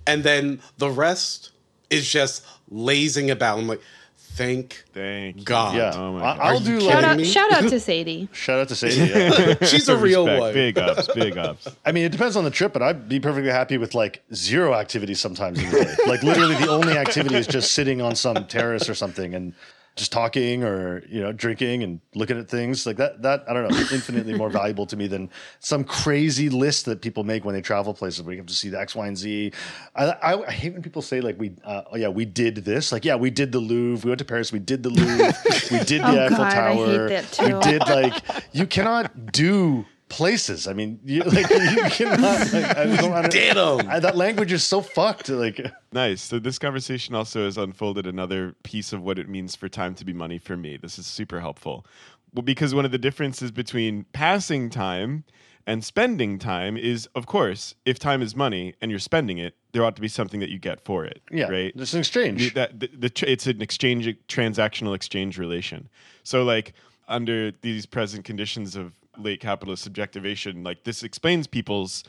and then the rest is just lazing about. I'm like, thank Thank. God. Yeah, Oh my I, God. I'll Are do you like Shout out, me? shout out to Sadie. shout out to Sadie. Yeah. She's a real Respect. one. Big ups. Big ups. I mean, it depends on the trip, but I'd be perfectly happy with like zero activity sometimes in the day. like literally, the only activity is just sitting on some terrace or something and just talking or you know drinking and looking at things like that. That I don't know, infinitely more valuable to me than some crazy list that people make when they travel places. where you have to see the X, Y, and Z. I, I, I hate when people say like we, uh, oh yeah, we did this. Like yeah, we did the Louvre. We went to Paris. We did the Louvre. we did the Oh, Eiffel God, Tower. We did like you cannot do places. I mean, you, like you cannot. Like, I don't, I don't, I, that language is so fucked. Like, Nice. So this conversation also has unfolded another piece of what it means for time to be money for me. This is super helpful. Well, because one of the differences between passing time and spending time is, of course, if time is money and you're spending it, there ought to be something that you get for it. yeah, Right. It's an exchange. that the, the it's an exchange transactional exchange relation. So like under these present conditions of late capitalist subjectivation, like this explains people's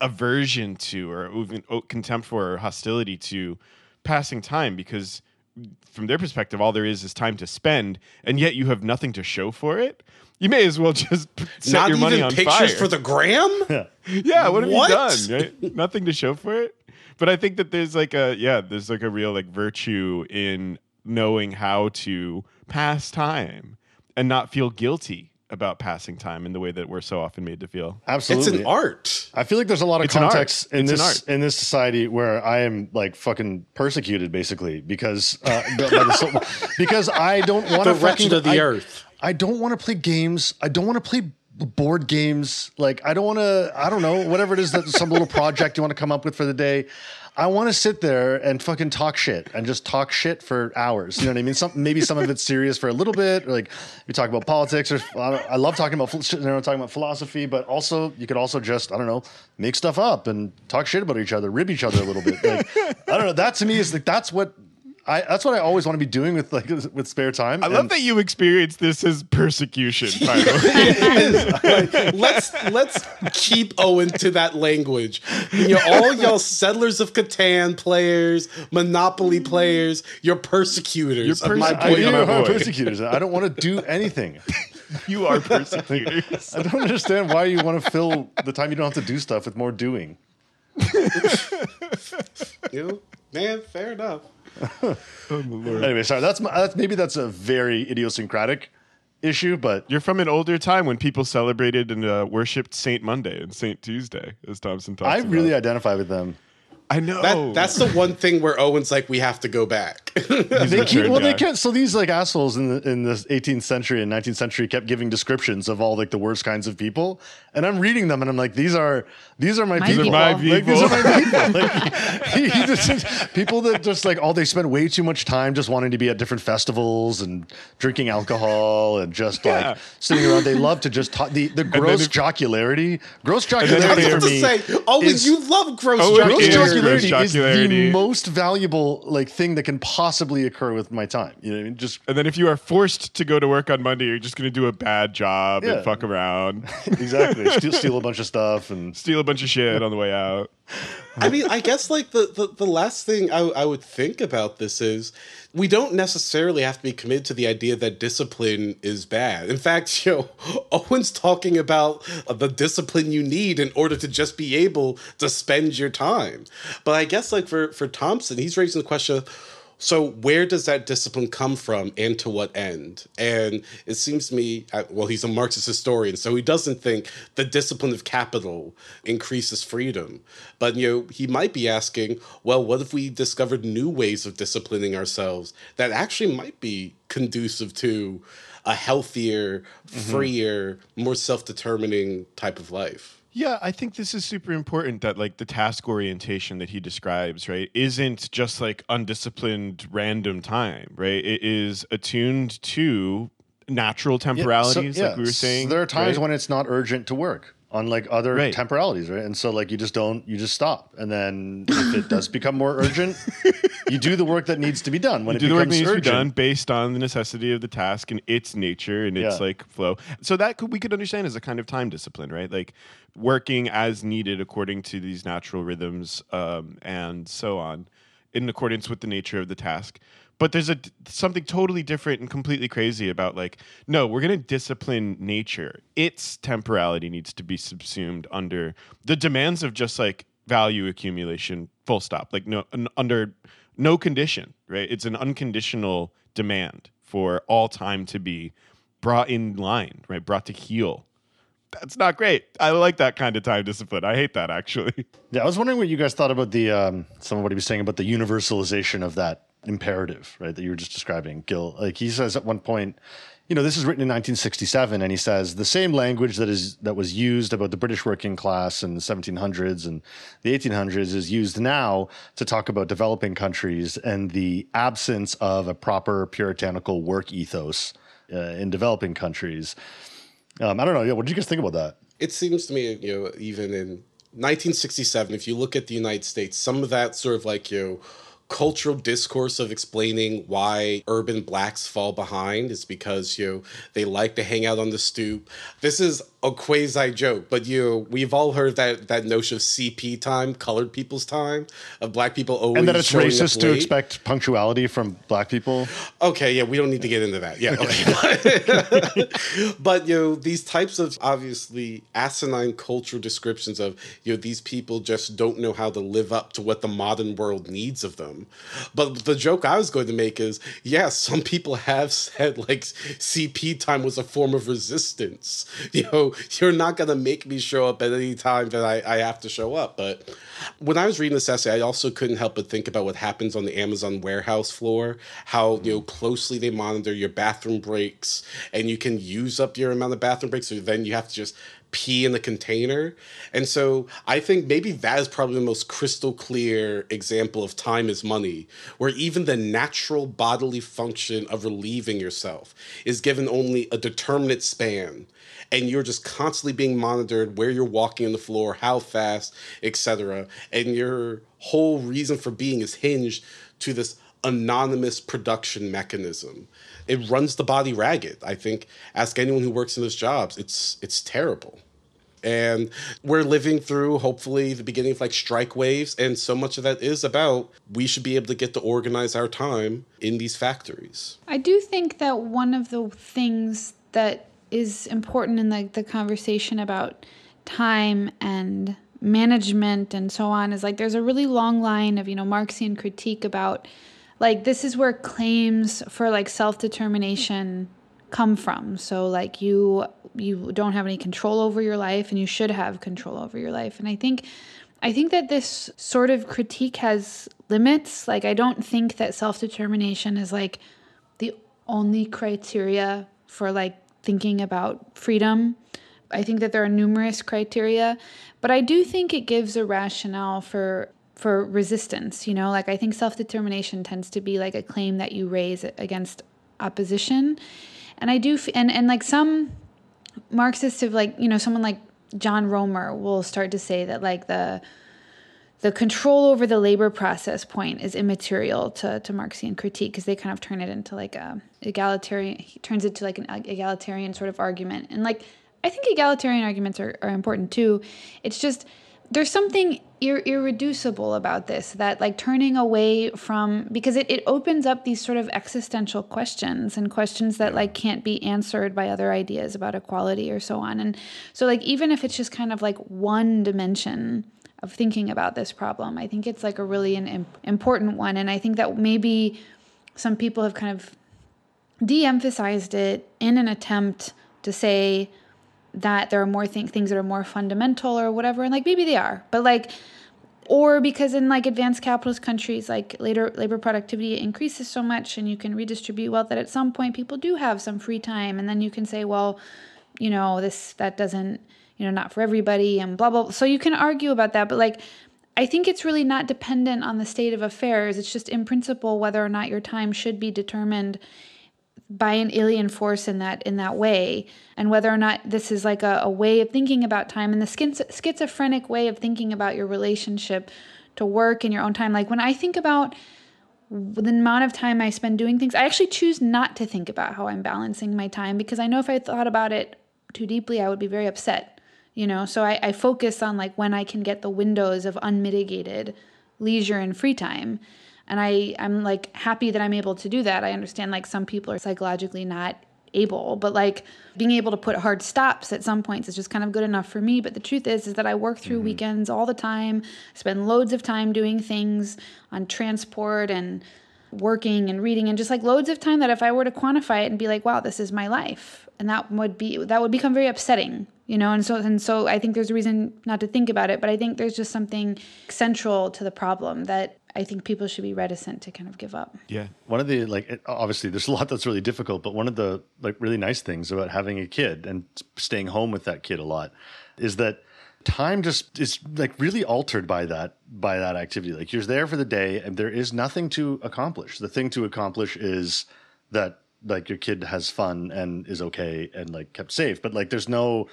aversion to or even oh, contempt for or hostility to passing time because from their perspective all there is is time to spend and yet you have nothing to show for it you may as well just set Not your money even on pictures fire. for the gram? Yeah, what have What? you done? Right? Nothing to show for it. But I think that there's like a yeah, there's like a real like virtue in knowing how to pass time and not feel guilty about passing time in the way that we're so often made to feel. Absolutely. It's an art. I feel like there's a lot of It's an art. context in It's an this art. in this society where I am like fucking persecuted basically because uh, by the because I don't want The to fucking wretched of the I- earth. I don't want to play games. I don't want to play board games. Like I don't want to. I don't know whatever it is that some little project you want to come up with for the day. I want to sit there and fucking talk shit and just talk shit for hours. You know what I mean? Some maybe some of it's serious for a little bit. Like we talk about politics, or I, love talking about talking about philosophy. But also you could also just I don't know make stuff up and talk shit about each other, rib each other a little bit. Like I don't know. That to me is like that's what. I, that's what I always want to be doing with like with spare time. I love that you experience this as persecution, by the way. let's let's keep Owen to that language. You know, all y'all settlers of Catan players, Monopoly players, you're persecutors You're of my persecuting I boy. do my boy. persecutors. I don't want to do anything. you are persecutors. I don't understand why you want to fill the time you don't have to do stuff with more doing. You know, man, fair enough. Anyway, sorry. That's, my, that's maybe that's a very idiosyncratic issue, but You're from an older time when people celebrated and uh, worshipped Saint Monday and Saint Tuesday, as Thompson talks I about. really identify with them. I know. That that's the one thing where Owen's like, we have to go back. They keep, well, they guy. can't. So these like assholes in the in the 18th century and 19th century kept giving descriptions of all like the worst kinds of people, and I'm reading them and I'm like, these are these are my My people. people. My Like, these are my people. Like, he- he just- people that just like oh they spend way too much time just wanting to be at different festivals and drinking alcohol and just Yeah. like sitting around. They love to just talk. The the gross if- jocularity, gross then I jocularity if was for about me. to say, Owen, is- you love gross Owen jokes. Is jocularity is the most valuable like thing that can possibly occur with my time. You know what I mean? Just And then if you are forced to go to work on Monday, you're just going to do a bad job Yeah. and fuck around, exactly steal, steal a bunch of stuff and steal a bunch of shit on the way out. I mean, I guess like the, the, the last thing I, I would think about this is we don't necessarily have to be committed to the idea that discipline is bad. In fact, you know, Owen's talking about uh, the discipline you need in order to just be able to spend your time. But I guess like for, for Thompson, he's raising the question of, so where does that discipline come from and to what end? And it seems to me, uh, well, he's a Marxist historian, so he doesn't think the discipline of capital increases freedom. But you know, he might be asking, well, what if we discovered new ways of disciplining ourselves that actually might be conducive to a healthier, freer, more self-determining type of life? Yeah, I think this is super important that like the task orientation that he describes, right, isn't just like undisciplined random time, right? It is attuned to natural temporalities, yeah, like we were saying. So there are times right? when it's not urgent to work on like other Right. temporalities, right? And so like you just don't, you just stop, and then if it does become more urgent, you do the work that needs to be done. When do it the work becomes needs to be done based on the necessity of the task and its nature and its Yeah. like flow. So that could we could understand as a kind of time discipline, right? Like working as needed according to these natural rhythms um, and so on, in accordance with the nature of the task. But there's a something totally different and completely crazy about like no, we're going to discipline nature. Its temporality needs to be subsumed under the demands of just like value accumulation. Full stop. Like no un, under no condition, right? It's an unconditional demand for all time to be brought in line, right? Brought to heel. That's not great. I like that kind of time discipline. I hate that actually. Yeah, I was wondering what you guys thought about the um, some of what he was saying about the universalization of that imperative, right? That you were just describing, Gil. Like he says at one point, you know, this is written in 1967, and he says the same language that is that was used about the British working class in the 1700s and the 1800s is used now to talk about developing countries and the absence of a proper puritanical work ethos uh, in developing countries. Um, I don't know. Yeah, what did you guys think about that? it seems to me, you know, even in 1967, if you look at the United States, some of that sort of like, you know, cultural discourse of explaining why urban blacks fall behind is because you know, they like to hang out on the stoop. This is a quasi joke, but you we've all heard that that notion of CP time, colored people's time, of black people always And that it's racist to expect punctuality from black people. Okay, yeah, we don't need to get into that. Yeah, okay. but you know, these types of obviously asinine cultural descriptions of you know these people just don't know how to live up to what the modern world needs of them. But the joke I was going to make is, yes, some people have said like CP time was a form of resistance. You know, you're not gonna make me show up at any time that I, I have to show up. But when I was reading this essay, I also couldn't help but think about what happens on the Amazon warehouse floor, how you know closely they monitor your bathroom breaks, and you can use up your amount of bathroom breaks, so then you have to just pee in the container. And so I think maybe that is probably the most crystal clear example of time is money, where even the natural bodily function of relieving yourself is given only a determinate span and you're just constantly being monitored where you're walking on the floor, how fast, etc. And your whole reason for being is hinged to this anonymous production mechanism. It runs the body ragged. I think ask anyone who works in those jobs, it's it's terrible. And we're living through hopefully the beginning of like strike waves and so much of that is about we should be able to get to organize our time in these factories. I do think that one of the things that is important in like the conversation about time and management and so on is like there's a really long line of you know Marxian critique about like this is where claims for like self-determination come from. So like you you don't have any control over your life and you should have control over your life. And i think i think that this sort of critique has limits. Like i don't think that self-determination is like the only criteria for like thinking about freedom. I think that there are numerous criteria, but I do think it gives a rationale for for resistance, you know? Like I think self-determination tends to be like a claim that you raise against opposition. And I do f- and and like some Marxists have like, you know, someone like John Roemer will start to say that like the the control over the labor process point is immaterial to, to Marxian critique because they kind of turn it into like a egalitarian he turns it to like an egalitarian sort of argument. And like I think egalitarian arguments are, are important too. It's just there's something ir- irreducible about this that like turning away from because it, it opens up these sort of existential questions and questions that like can't be answered by other ideas about equality or so on. And so like even if it's just kind of like one dimension of thinking about this problem. I think it's like a really an im- important one, and I think that maybe some people have kind of de-emphasized it in an attempt to say that there are more th- things that are more fundamental or whatever, and like maybe they are, but like. Or because in like advanced capitalist countries, like later labor productivity increases so much, and you can redistribute wealth that at some point people do have some free time, and then you can say, well, you know, this that doesn't you know, not for everybody and blah, blah. So you can argue about that. But like, I think it's really not dependent on the state of affairs. It's just in principle whether or not your time should be determined by an alien force in that in that way and whether or not this is like a, a way of thinking about time and the schiz- schizophrenic way of thinking about your relationship to work and your own time like when i think about the amount of time i spend doing things i actually choose not to think about how i'm balancing my time because i know if i thought about it too deeply i would be very upset you know so I, I focus on like when i can get the windows of unmitigated leisure and free time and I I'm like happy that I'm able to do that. I understand like some people are psychologically not able, but like being able to put hard stops at some points is just kind of good enough for me. But the truth is is that I work through mm-hmm. weekends all the time, spend loads of time doing things on transport and working and reading and just like loads of time that if I were to quantify it and be like, wow, this is my life. And that would be that would become very upsetting you know? And so and so i think there's a reason not to think about it but i think there's just something central to the problem that i think people should be reticent to kind of give up. Yeah. One of the like obviously there's a lot that's really difficult but one of the like really nice things about having a kid and staying home with that kid a lot is that time just is like really altered by that by that activity. Like you're there for the day and there is nothing to accomplish. The thing to accomplish is that like your kid has fun and is okay and like kept safe but like there's no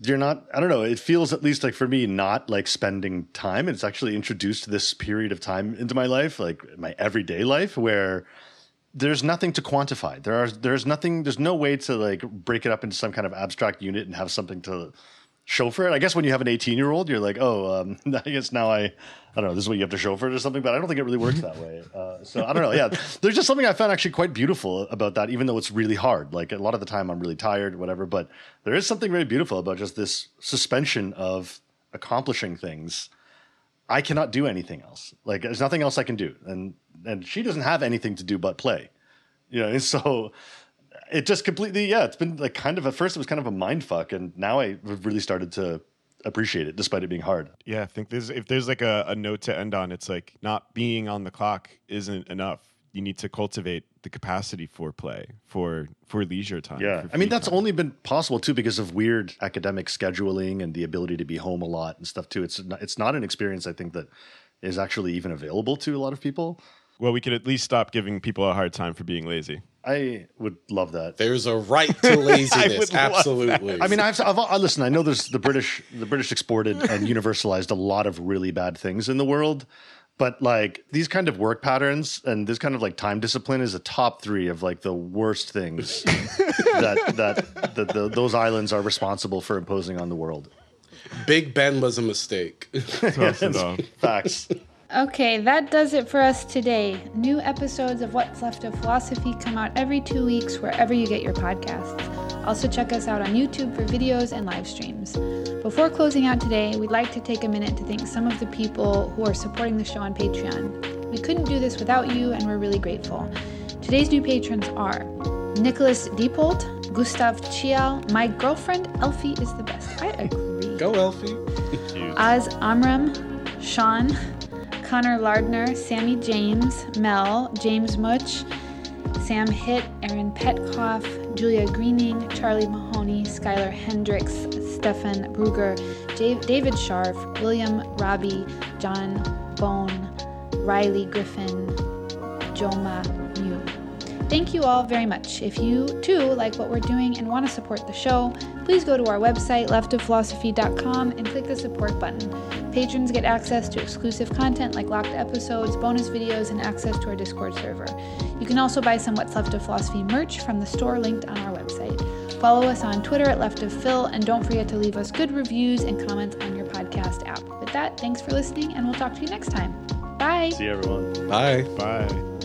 you're not i don't know it feels at least like for me not like spending time it's actually introduced this period of time into my life like my everyday life where there's nothing to quantify. There are there's nothing there's no way to like break it up into some kind of abstract unit and have something to show for it i guess when you have an 18 year old you're like oh um, i guess now i I don't know, this is what you have to show for it or something, but I don't think it really works that way. Uh, so I don't know. Yeah, there's just something I found actually quite beautiful about that, even though it's really hard. Like a lot of the time I'm really tired, whatever, but there is something very beautiful about just this suspension of accomplishing things. I cannot do anything else. Like there's nothing else I can do. And, and she doesn't have anything to do but play, you know? And so it just completely, yeah, it's been like kind of, at first it was kind of a mind fuck. And now I really started to appreciate it despite it being hard. Yeah, I think there's if there's like a, a note to end on, it's like not being on the clock isn't enough. You need to cultivate the capacity for play, for for leisure time. Yeah, I mean that's time. only been possible too because of weird academic scheduling and the ability to be home a lot and stuff too. It's not, it's not an experience I think that is actually even available to a lot of people. Well, we could at least stop giving people a hard time for being lazy. I would love that. There's a right to laziness. Absolutely. I mean, I've, I've, I listen. I know there's the British. The British exported and universalized a lot of really bad things in the world, but like these kind of work patterns and this kind of like time discipline is a top three of like the worst things that that, that the, those islands are responsible for imposing on the world. Big Ben was a mistake. Facts. Okay, that does it for us today. New episodes of What's Left of Philosophy come out every two weeks wherever you get your podcasts. Also, check us out on YouTube for videos and live streams. Before closing out today, we'd like to take a minute to thank some of the people who are supporting the show on Patreon. We couldn't do this without you, and we're really grateful. Today's new patrons are Nicholas Diepold, Gustav Chial, my girlfriend Elfie is the best. I agree. Go, Elfie. Az Amram, Sean, Connor Lardner, Sammy James, Mel, James Much, Sam Hitt, Aaron Petkoff, Julia Greening, Charlie Mahoney, Skylar Hendricks, Stefan Bruger, David Scharf, William Robbie, John Bone, Riley Griffin, Joma. Thank you all very much. If you too like what we're doing and want to support the show, please go to our website, leftofphilosophy.com, and click the support button. Patrons get access to exclusive content like locked episodes, bonus videos, and access to our Discord server. You can also buy some What's Left of Philosophy merch from the store linked on our website. Follow us on Twitter at Left of Phil, and don't forget to leave us good reviews and comments on your podcast app. With that, thanks for listening, and we'll talk to you next time. Bye. See you, everyone. Bye. Bye.